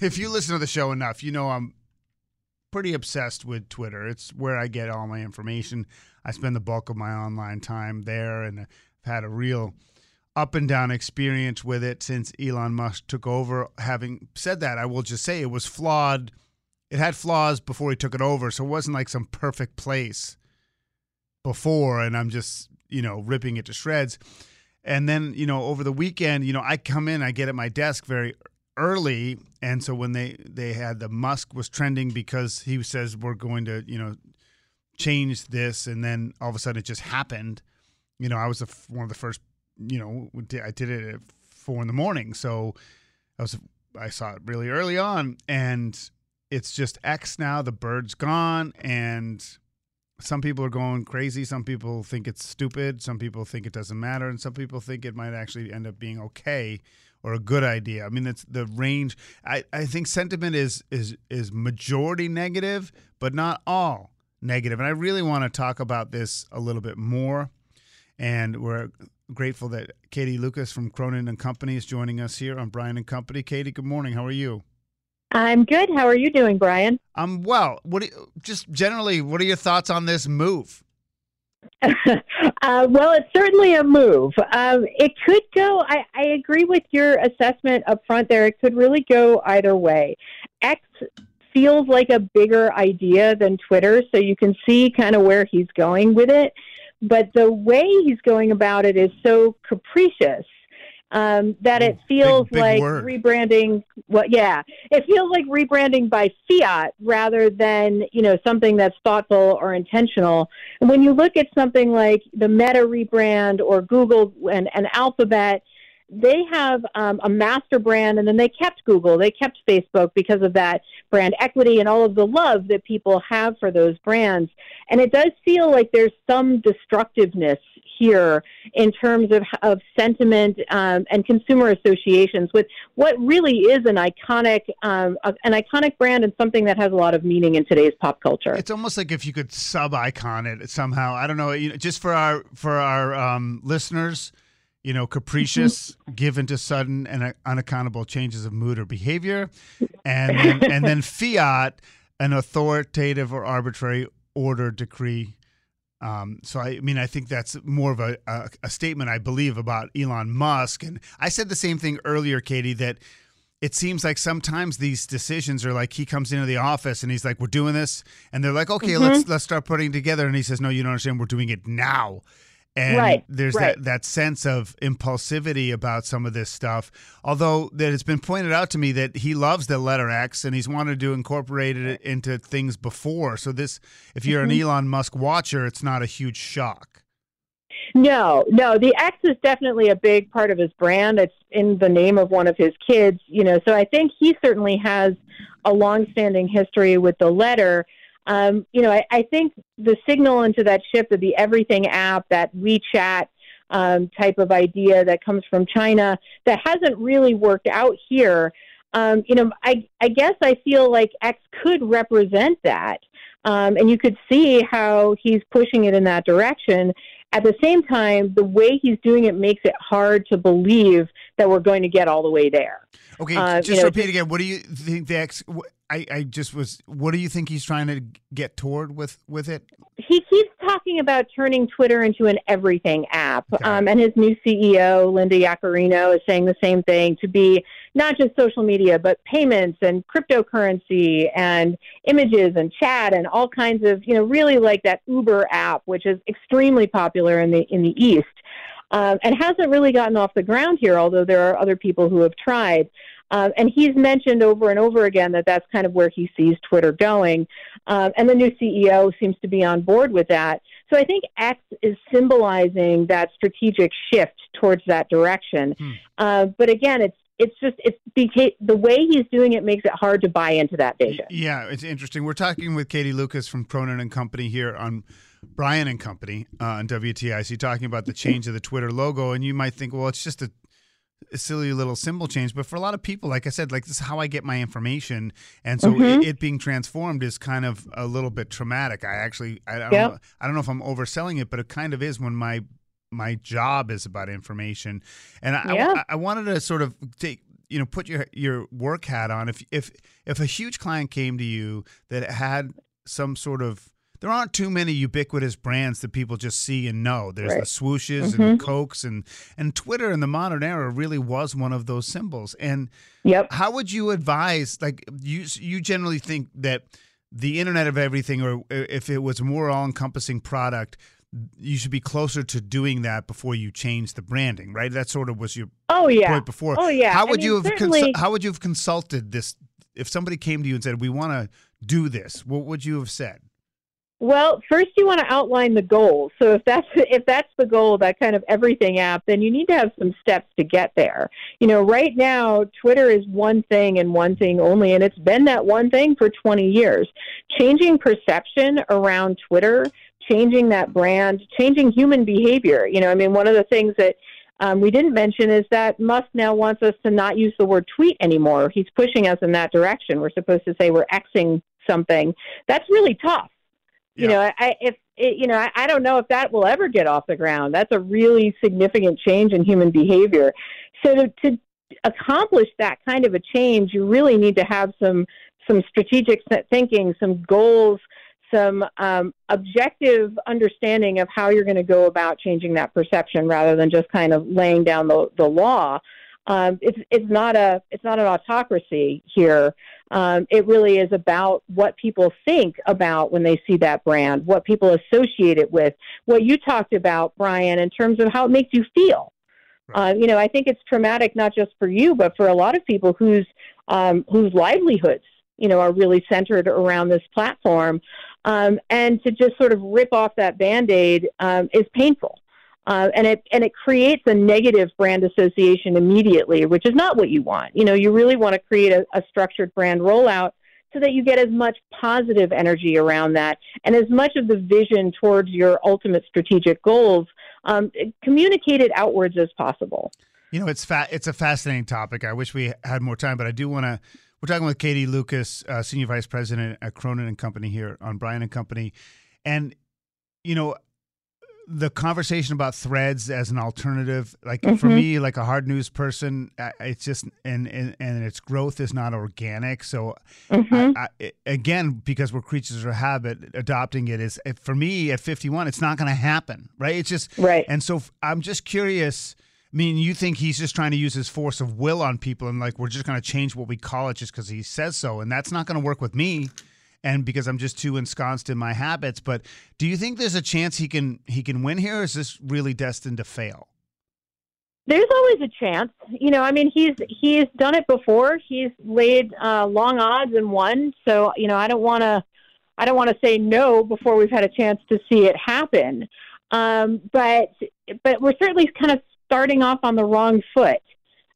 If you listen to the show enough, you know I'm pretty obsessed with Twitter. It's where I get all my information. I spend the bulk of my online time there and I've had a real up and down experience with it since Elon Musk took over. Having said that, I will just say it was flawed. It had flaws before he took it over, so it wasn't like some perfect place before and I'm just, you know, ripping it to shreds. And then, you know, over the weekend, you know, I come in, I get at my desk very early, and so when they they had the Musk was trending because he says we're going to, you know, change this and then all of a sudden it just happened. You know, I was the, one of the first, you know, I did it at 4 in the morning. So I was I saw it really early on and it's just X now, the bird's gone and some people are going crazy. Some people think it's stupid. Some people think it doesn't matter, and some people think it might actually end up being okay or a good idea. I mean, it's the range. I, I think sentiment is is is majority negative, but not all negative. And I really want to talk about this a little bit more. And we're grateful that Katie Lukas from Cronin and Company is joining us here on Brian and Company. Katie, good morning. How are you? I'm good. How are you doing, Brian? Um, well, what do you, just generally, what are your thoughts on this move? uh, well, it's certainly a move. Um, it could go. I, I agree with your assessment up front. There, it could really go either way. X feels like a bigger idea than Twitter, so you can see kind of where he's going with it. But the way he's going about it is so capricious um, that it feels big, big like word. rebranding. Well, yeah, it feels like rebranding by fiat rather than you know something that's thoughtful or intentional. And when you look at something like the Meta rebrand or Google and, and Alphabet, they have um, a master brand, and then they kept Google, they kept Facebook because of that brand equity and all of the love that people have for those brands. And it does feel like there's some destructiveness here in terms of, of sentiment um, and consumer associations with what really is an iconic um, an iconic brand and something that has a lot of meaning in today's pop culture. It's almost like if you could sub icon it somehow. I don't know. You know, just for our for our um, listeners, you know, capricious, given to sudden and unaccountable changes of mood or behavior, and then, and then fiat, an authoritative or arbitrary order, decree. Um, so I mean, I think that's more of a, a a statement I believe about Elon Musk, and I said the same thing earlier, Katie, that it seems like sometimes these decisions are like he comes into the office and he's like, "We're doing this," and they're like, "Okay, let's let's start putting it together," and he says, "No, you don't understand. We're doing it now." And Right, there's right. that that sense of impulsivity about some of this stuff. Although that it's been pointed out to me that he loves the letter X and he's wanted to incorporate it into things before. So this, if you're Mm-hmm. an Elon Musk watcher, it's not a huge shock. No, no, the X is definitely a big part of his brand. It's in the name of one of his kids, you know. So I think he certainly has a long-standing history with the letter. Um, you know, I, I think the signal into that shift of the Everything app, that WeChat um, type of idea that comes from China, that hasn't really worked out here. Um, you know, I, I guess I feel like X could represent that. Um, and you could see how he's pushing it in that direction. At the same time, the way he's doing it makes it hard to believe that we're going to get all the way there. Okay, Uh, you just know, repeat again. What do you think the X? wh- I, I just was. What do you think he's trying to get toward with with it? he keeps talking about turning Twitter into an everything app. Okay. Um, and his new CEO, Linda Yaccarino, is saying the same thing to be not just social media, but payments and cryptocurrency and images and chat and all kinds of, you know, really like that Uber app, which is extremely popular in the in the East. Um, and hasn't really gotten off the ground here, although there are other people who have tried. Um, and he's mentioned over and over again that that's kind of where he sees Twitter going. Um, and the new CEO seems to be on board with that. So I think X is symbolizing that strategic shift towards that direction. Hmm. Uh, but again, it's it's just it's beca- the way he's doing it makes it hard to buy into that vision. Yeah, it's interesting. We're talking with Katie Lukas from Cronin and Company here on Brian and Company uh, on WTIC, talking about the change of the Twitter logo, and you might think, well, it's just a, a silly little symbol change, but for a lot of people, like I said, like this is how I get my information, and so Mhm. it, it being transformed is kind of a little bit traumatic. I actually, I, I don't, Yep. I don't know if I'm overselling it, but it kind of is when my my job is about information, and I, Yeah. I, I wanted to sort of take you know put your your work hat on. If if if a huge client came to you that had some sort of there aren't too many ubiquitous brands that people just see and know. There's the Right. swooshes Mhm. and Cokes and and Twitter in the modern era really was one of those symbols. And Yep. how would you advise like you you generally think that the internet of everything or if it was a more all-encompassing product you should be closer to doing that before you change the branding right that sort of was your Oh yeah. point before Oh yeah. how I would mean, you have certainly, consul- how would you have consulted this if somebody came to you and said we want to do this what would you have said Well, first you want to outline the goal. So if that's if that's the goal, that kind of everything app, then you need to have some steps to get there. You know, right now Twitter is one thing and one thing only, and it's been that one thing for 20 years. Changing perception around Twitter, changing that brand, changing human behavior. You know, I mean, one of the things that um, we didn't mention is that Musk now wants us to not use the word tweet anymore. He's pushing us in that direction. We're supposed to say we're Xing something. That's really tough you know I, I if it, you know I, I don't know if that will ever get off the ground. That's a really significant change in human behavior. So to, to accomplish that kind of a change you really need to have some some strategic thinking some goals some um, objective understanding of how you're going to go about changing that perception rather than just kind of laying down the, the law um, it's it's not a it's not an autocracy here. Um, it really is about what people think about when they see that brand, what people associate it with, what you talked about, Brian, in terms of how it makes you feel. Right. Uh, you know, I think it's traumatic not just for you, but for a lot of people whose um, whose livelihoods, you know, are really centered around this platform. Um, and to just sort of rip off that band aid um, is painful. Uh, and it and it creates a negative brand association immediately, which is not what you want. You know, you really want to create a, a structured brand rollout so that you get as much positive energy around that and as much of the vision towards your ultimate strategic goals um, communicated outwards as possible. You know, it's fa- it's a fascinating topic. I wish we had more time, but I do want to. We're talking with Katie Lukas, uh, senior vice president at Cronin and Company here on Brian and Company, and you know, the conversation about threads as an alternative, like for Mhm. me, like a hard news person, it's just and, and and its growth is not organic. So Mhm. I, I, again, because we're creatures of habit, adopting it is for me at 51, it's not going to happen, right? It's just Right. and so i'm just curious. I mean, you think he's just trying to use his force of will on people and like we're just going to change what we call it just because he says so. And that's not going to work with me. And because I'm just too ensconced in my habits. But do you think there's a chance he can he can win here is this really destined to fail? There's always a chance. You know, I mean, he's he's done it before. He's laid uh, long odds and won. So, you know, I don't want to I don't want to say no before we've had a chance to see it happen. Um, but but we're certainly kind of starting off on the wrong foot.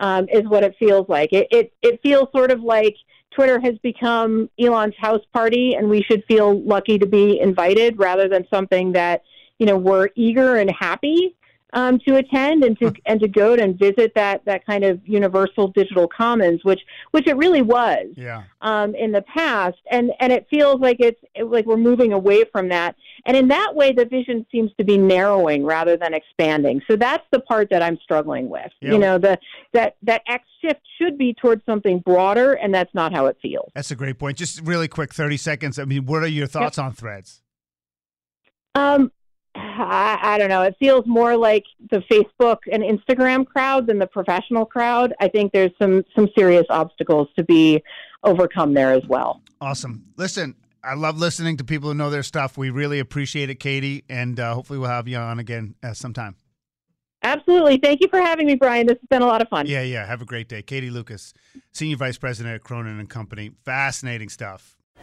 Um, is what it feels like. It, it it feels sort of like Twitter has become Elon's house party, and we should feel lucky to be invited rather than something that you know we're eager and happy um, to attend and to and to go and visit that that kind of universal digital commons, which which it really was Yeah. um, in the past, and and it feels like it's it, like we're moving away from that. And in that way, the vision seems to be narrowing rather than expanding. So that's the part that I'm struggling with. Yeah. You know, the that that X shift should be towards something broader, and that's not how it feels. That's a great point. Just really quick, 30 seconds. I mean, what are your thoughts on threads? Um, I, I don't know. It feels more like the Facebook and Instagram crowd than the professional crowd. I think there's some some serious obstacles to be overcome there as well. Awesome. Listen, I love listening to people who know their stuff. We really appreciate it, Katie, and uh, hopefully we'll have you on again uh, sometime. Absolutely. Thank you for having me, Brian. This has been a lot of fun. Yeah, yeah. Have a great day. Katie Lukas, Senior Vice President at Cronin and Company. Fascinating stuff.